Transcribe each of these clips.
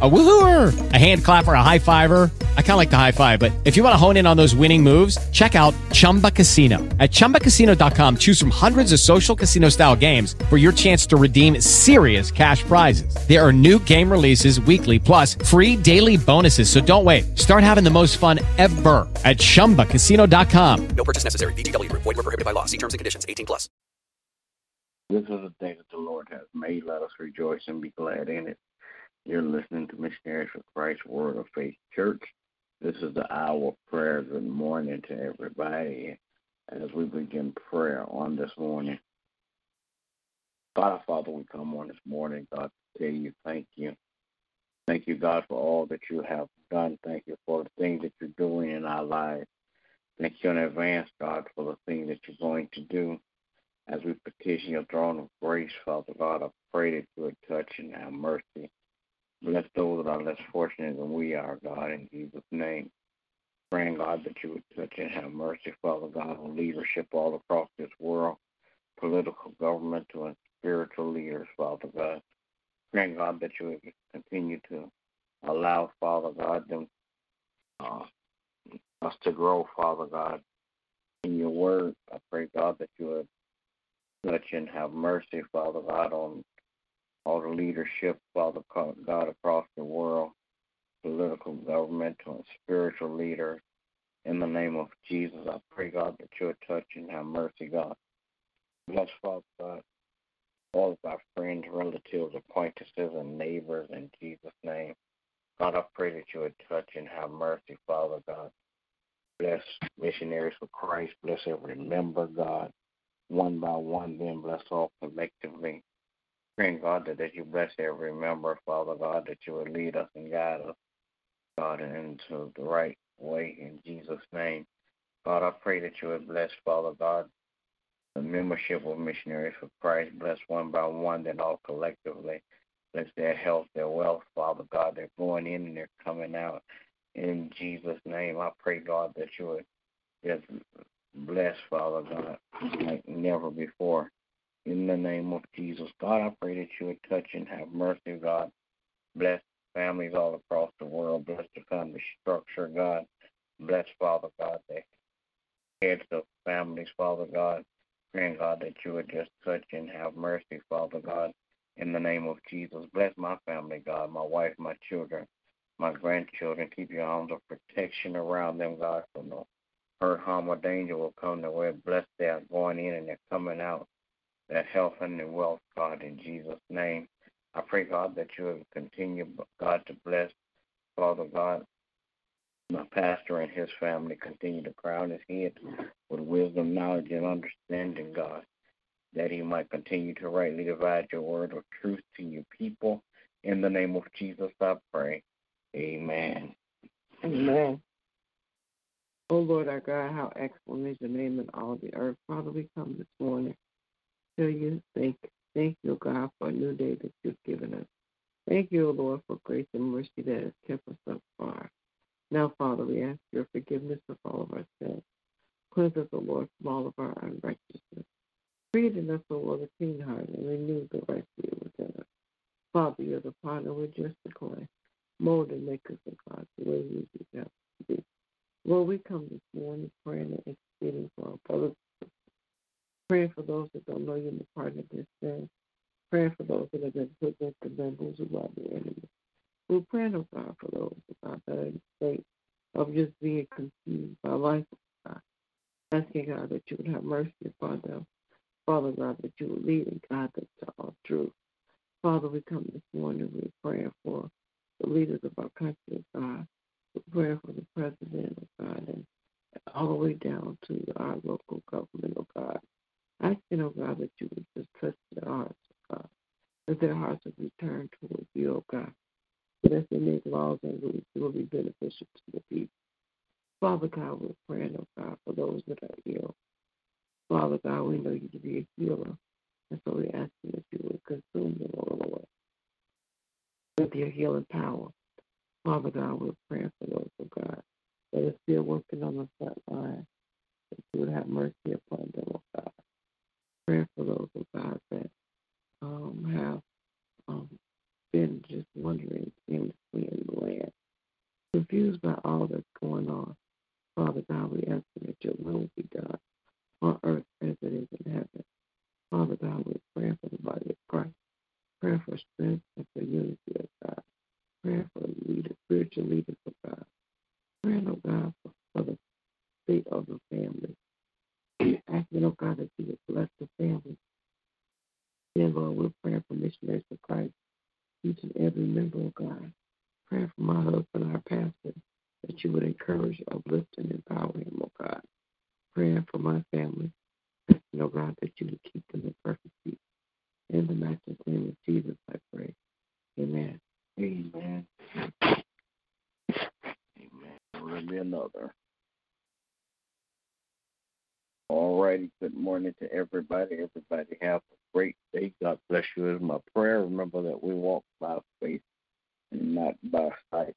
A woohooer, a hand clapper, a high fiver. I kind of like the high five, but if you want to hone in on those winning moves, check out Chumba Casino. At ChumbaCasino.com, choose from hundreds of social casino style games for your chance to redeem serious cash prizes. There are new game releases weekly, plus free daily bonuses. So don't wait. Start having the most fun ever at ChumbaCasino.com. No purchase necessary. VGW Group. Void were prohibited by law. See terms and conditions. 18 plus. This is a day that the Lord has made. Let us rejoice and be glad in it. You're listening to Missionaries for Christ Word of Faith Church. This is the hour of prayer. Good morning to everybody as we begin prayer on this morning. God Father, we come on this morning, God, to tell you thank you. Thank you, God, for all that you have done. Thank you for the things that you're doing in our lives. Thank you in advance, God, for the things that you're going to do. As we petition your throne of grace, Father God, I pray that you would touch and have mercy. Bless those that are less fortunate than we are, God, in Jesus' name. Praying, God, that you would touch and have mercy, Father God, on leadership all across this world, political, governmental, and spiritual leaders, Father God. Praying, God, that you would continue to allow, Father God, them uh, us to grow, Father God, in your word. I pray, God, that you would touch and have mercy, Father God, on all the leadership, Father God, across the world, political, governmental, and spiritual leaders. In the name of Jesus, I pray, God, that you would touch and have mercy, God. Bless, Father God, all of our friends, relatives, acquaintances, and neighbors in Jesus' name. God, I pray that you would touch and have mercy, Father God. Bless missionaries for Christ. Bless every member, God, one by one, then bless all collectively. Praying, God, that, that you bless every member, Father God, that you would lead us and guide us, God, into the right way in Jesus' name. God, I pray that you would bless, Father God, the membership of missionaries for Christ. Bless one by one, then all collectively. Bless their health, their wealth, Father God. They're going in and they're coming out. In Jesus' name, I pray, God, that you would just bless, Father God, like never before. In the name of Jesus, God, I pray that you would touch and have mercy, God. Bless families all across the world. Bless the family structure, God. Bless, Father God, the heads of families, Father God. Praying, God, that you would just touch and have mercy, Father God. In the name of Jesus, bless my family, God, my wife, my children, my grandchildren. Keep your arms of protection around them, God, for no hurt, harm, or danger will come their way. Bless their going in and their coming out, their health and wealth, God, in Jesus' name. I pray, God, that you will continue, God, to bless, Father God, my pastor and his family. Continue to crown his head with wisdom, knowledge, and understanding, God, that he might continue to rightly divide your word of truth to your people. In the name of Jesus, I pray. Amen. Amen. Oh Lord our God, how excellent is your name in all the earth. Father, we come this morning to you. Thank, thank you, God, for a new day that you've given us. Thank you, Lord, for grace and mercy that has kept us thus far. Now, Father, we ask your forgiveness of all of our sins. Cleanse us, O Lord, from all of our unrighteousness. Create in us, O Lord, a clean heart and renew the right spirit within us. Father, you're the partner with just the clay. Mold and make us, O God, the way we desire to be. Lord, we come this morning praying and interceding for our brothers praying for those that don't know you in the pardon of their sins, uh, praying for those that have been put into bamboozled by the enemy. We're praying, oh God, for those oh God, that are in state of just being confused by life, oh God. Asking God that you would have mercy upon them. Father God, that you would lead and guide them to all truth. Father, we come this morning, we're praying for the leaders of our country, oh God. We're praying for the president, oh God, and all the way down to our local government, oh God. Asking, oh God, that you would just touch their hearts, oh God. That their hearts would return towards you, oh God. That as they make laws and rules, it will be beneficial to the people. Father God, we're praying, oh God, for those that are ill. Father God, we know you to be a healer. And so we're asking that you would consume them, oh Lord, with your healing power. Father God, we're praying for those, oh God, that are still working on the front line, that you would have mercy upon them, oh Pray for those, of God, that um, have um, been just wandering aimlessly in the land, confused by all that's going on. Father God, we ask that your will be done on earth as it is in heaven. Father God, we pray for the body of Christ. Pray for strength and for unity of God. Pray for leader, spiritual leaders of God. Pray, oh God, for, for the state of the family. Asking, oh God, that you would bless Praying for my family, asking, oh God, that you would keep them in perfect peace. In the matchless name of Jesus, I pray. Amen. Amen. Amen. There be another? All righty. Good morning to everybody. Everybody have a great day. God bless you is my prayer. Remember that we walk by faith and not by sight.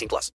18 plus.